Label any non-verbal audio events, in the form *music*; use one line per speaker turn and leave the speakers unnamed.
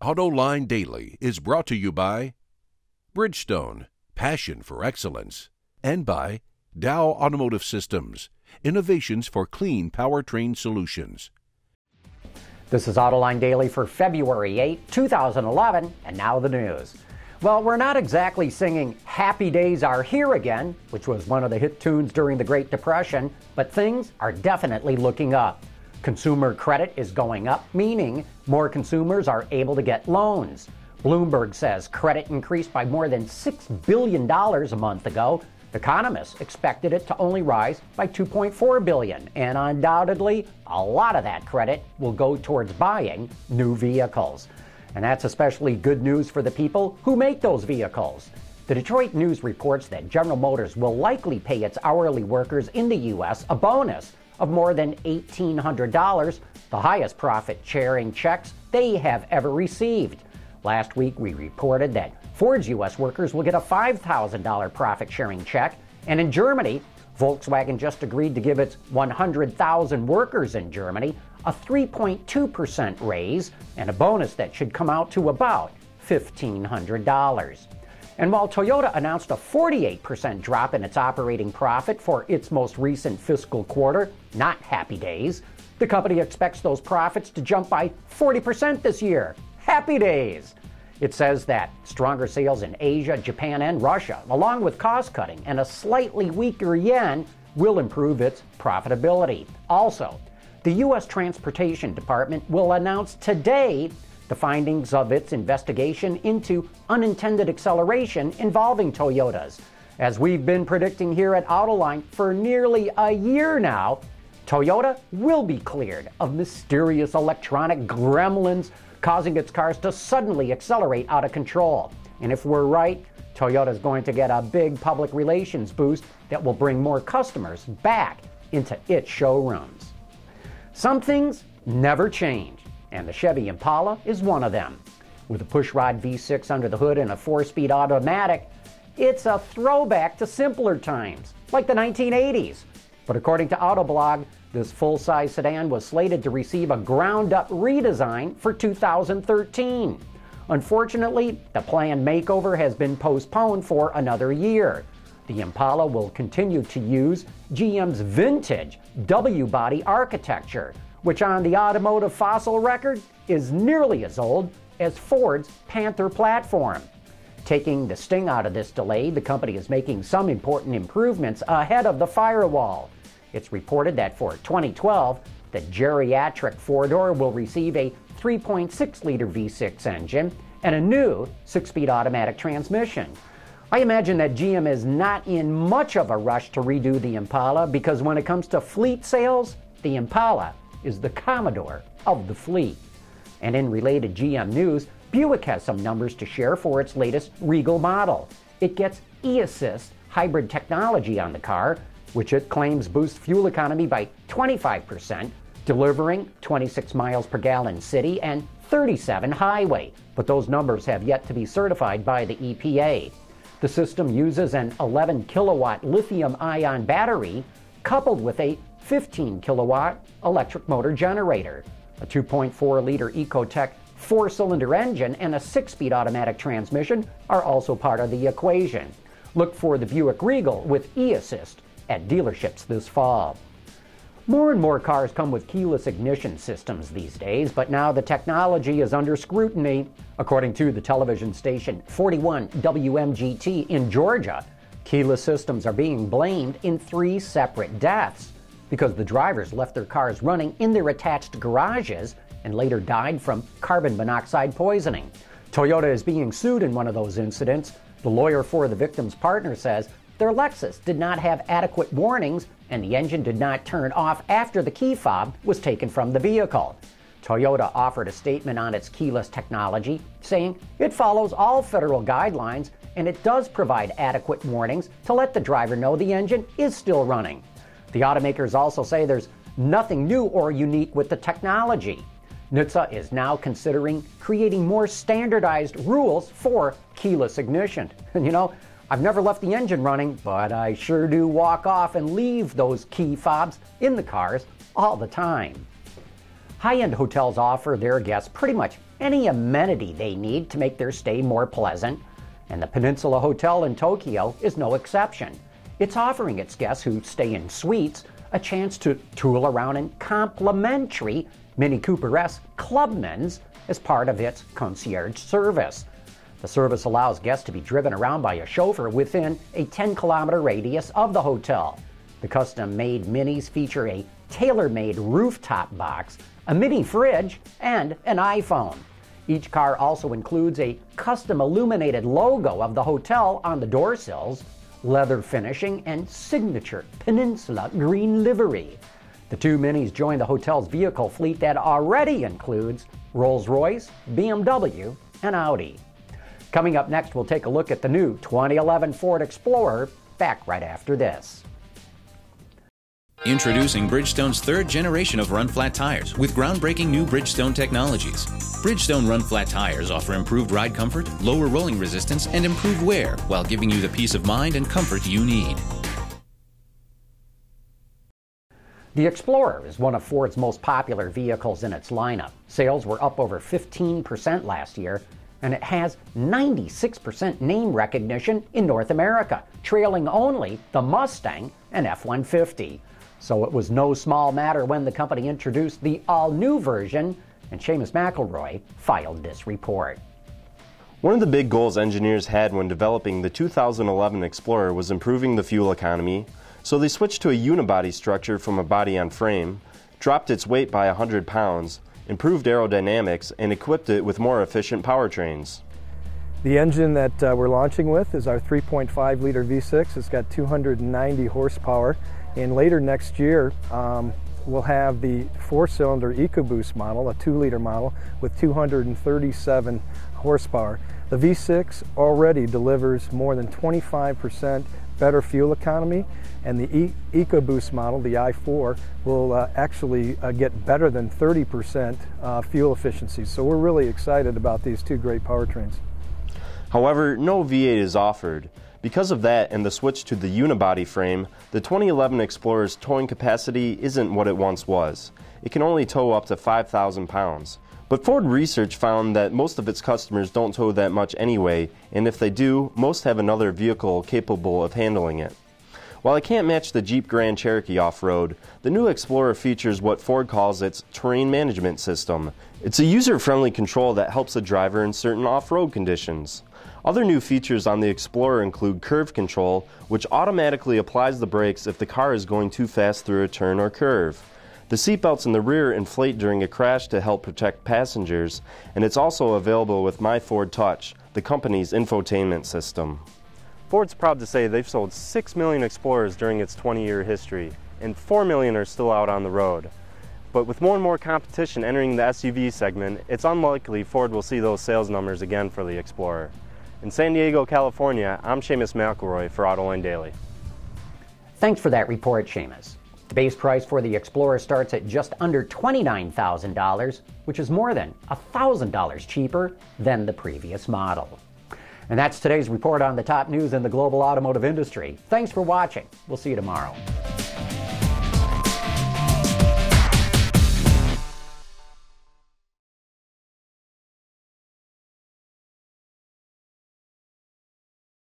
AutoLine Daily is brought to you by Bridgestone, passion for excellence, and by Dow Automotive Systems, innovations for clean powertrain solutions.
This is Autoline Daily for February 8, 2011, and now the news. Well, we're not exactly singing Happy Days Are Here Again, which was one of the hit tunes during the Great Depression, but things are definitely looking up. Consumer credit is going up, meaning more consumers are able to get loans. Bloomberg says credit increased by more than $6 billion a month ago. Economists expected it to only rise by 2.4 billion, and undoubtedly, a lot of that credit will go towards buying new vehicles. And that's especially good news for the people who make those vehicles. The Detroit News reports that General Motors will likely pay its hourly workers in the U.S. a bonus of more than $1,800, the highest profit sharing checks they have ever received. Last week, we reported that Ford's U.S. workers will get a $5,000 profit sharing check, and in Germany, Volkswagen just agreed to give its 100,000 workers in Germany a 3.2% raise and a bonus that should come out to about $1,500. And while Toyota announced a 48% drop in its operating profit for its most recent fiscal quarter, not happy days, the company expects those profits to jump by 40% this year. Happy days! It says that stronger sales in Asia, Japan, and Russia, along with cost cutting and a slightly weaker yen, will improve its profitability. Also, the U.S. Transportation Department will announce today the findings of its investigation into unintended acceleration involving Toyotas. As we've been predicting here at Autoline for nearly a year now, Toyota will be cleared of mysterious electronic gremlins causing its cars to suddenly accelerate out of control. And if we're right, Toyota is going to get a big public relations boost that will bring more customers back into its showrooms. Some things never change and the Chevy Impala is one of them. With a pushrod V6 under the hood and a four speed automatic, it's a throwback to simpler times, like the 1980s. But according to Autoblog, this full size sedan was slated to receive a ground up redesign for 2013. Unfortunately, the planned makeover has been postponed for another year. The Impala will continue to use GM's vintage W body architecture, which on the automotive fossil record is nearly as old as Ford's Panther platform. Taking the sting out of this delay, the company is making some important improvements ahead of the firewall. It's reported that for 2012, the geriatric four door will receive a 3.6 liter V6 engine and a new six speed automatic transmission. I imagine that GM is not in much of a rush to redo the Impala because when it comes to fleet sales, the Impala is the Commodore of the fleet. And in related GM news, Buick has some numbers to share for its latest Regal model. It gets e-assist hybrid technology on the car, which it claims boosts fuel economy by 25%, delivering 26 miles per gallon city and 37 highway. But those numbers have yet to be certified by the EPA. The system uses an 11 kilowatt lithium ion battery coupled with a 15 kilowatt electric motor generator. A 2.4 liter Ecotec four cylinder engine and a six speed automatic transmission are also part of the equation. Look for the Buick Regal with e assist at dealerships this fall. More and more cars come with keyless ignition systems these days, but now the technology is under scrutiny. According to the television station 41 WMGT in Georgia, keyless systems are being blamed in three separate deaths because the drivers left their cars running in their attached garages and later died from carbon monoxide poisoning. Toyota is being sued in one of those incidents. The lawyer for the victim's partner says their Lexus did not have adequate warnings and the engine did not turn off after the key fob was taken from the vehicle. Toyota offered a statement on its keyless technology, saying it follows all federal guidelines and it does provide adequate warnings to let the driver know the engine is still running. The automakers also say there's nothing new or unique with the technology. NHTSA is now considering creating more standardized rules for keyless ignition. *laughs* And you know, I've never left the engine running, but I sure do walk off and leave those key fobs in the cars all the time. High end hotels offer their guests pretty much any amenity they need to make their stay more pleasant. And the Peninsula Hotel in Tokyo is no exception. It's offering its guests who stay in suites a chance to tool around in complimentary Mini Cooper S Clubmans as part of its concierge service. The service allows guests to be driven around by a chauffeur within a 10 kilometer radius of the hotel. The custom made minis feature a tailor made rooftop box, a mini fridge, and an iPhone. Each car also includes a custom illuminated logo of the hotel on the door sills, leather finishing, and signature Peninsula green livery. The two minis join the hotel's vehicle fleet that already includes Rolls Royce, BMW, and Audi. Coming up next, we'll take a look at the new 2011 Ford Explorer, back right after this.
Introducing Bridgestone's third generation of run flat tires with groundbreaking new Bridgestone technologies. Bridgestone run flat tires offer improved ride comfort, lower rolling resistance, and improved wear while giving you the peace of mind and comfort you need.
The Explorer is one of Ford's most popular vehicles in its lineup. Sales were up over 15% last year, and it has 96% name recognition in North America, trailing only the Mustang and F 150. So it was no small matter when the company introduced the all new version, and Seamus McElroy filed this report.
One of the big goals engineers had when developing the 2011 Explorer was improving the fuel economy, so they switched to a unibody structure from a body on frame, dropped its weight by 100 pounds, improved aerodynamics, and equipped it with more efficient powertrains.
The engine that uh, we're launching with is our 3.5 liter V6. It's got 290 horsepower and later next year, um, we'll have the four-cylinder EcoBoost model, a two-liter model with 237 horsepower. The V6 already delivers more than 25% better fuel economy, and the e- EcoBoost model, the i4, will uh, actually uh, get better than 30% uh, fuel efficiency. So we're really excited about these two great powertrains.
However, no V8 is offered. Because of that and the switch to the unibody frame, the 2011 Explorer's towing capacity isn't what it once was. It can only tow up to 5,000 pounds. But Ford research found that most of its customers don't tow that much anyway, and if they do, most have another vehicle capable of handling it. While it can't match the Jeep Grand Cherokee off road, the new Explorer features what Ford calls its terrain management system. It's a user friendly control that helps the driver in certain off road conditions. Other new features on the Explorer include curve control, which automatically applies the brakes if the car is going too fast through a turn or curve. The seatbelts in the rear inflate during a crash to help protect passengers, and it's also available with My Ford Touch, the company's infotainment system. Ford's proud to say they've sold 6 million Explorers during its 20 year history, and 4 million are still out on the road. But with more and more competition entering the SUV segment, it's unlikely Ford will see those sales numbers again for the Explorer. In San Diego, California, I'm Seamus McElroy for Autoline Daily.
Thanks for that report, Seamus. The base price for the Explorer starts at just under $29,000, which is more than $1,000 cheaper than the previous model. And that's today's report on the top news in the global automotive industry. Thanks for watching. We'll see you tomorrow.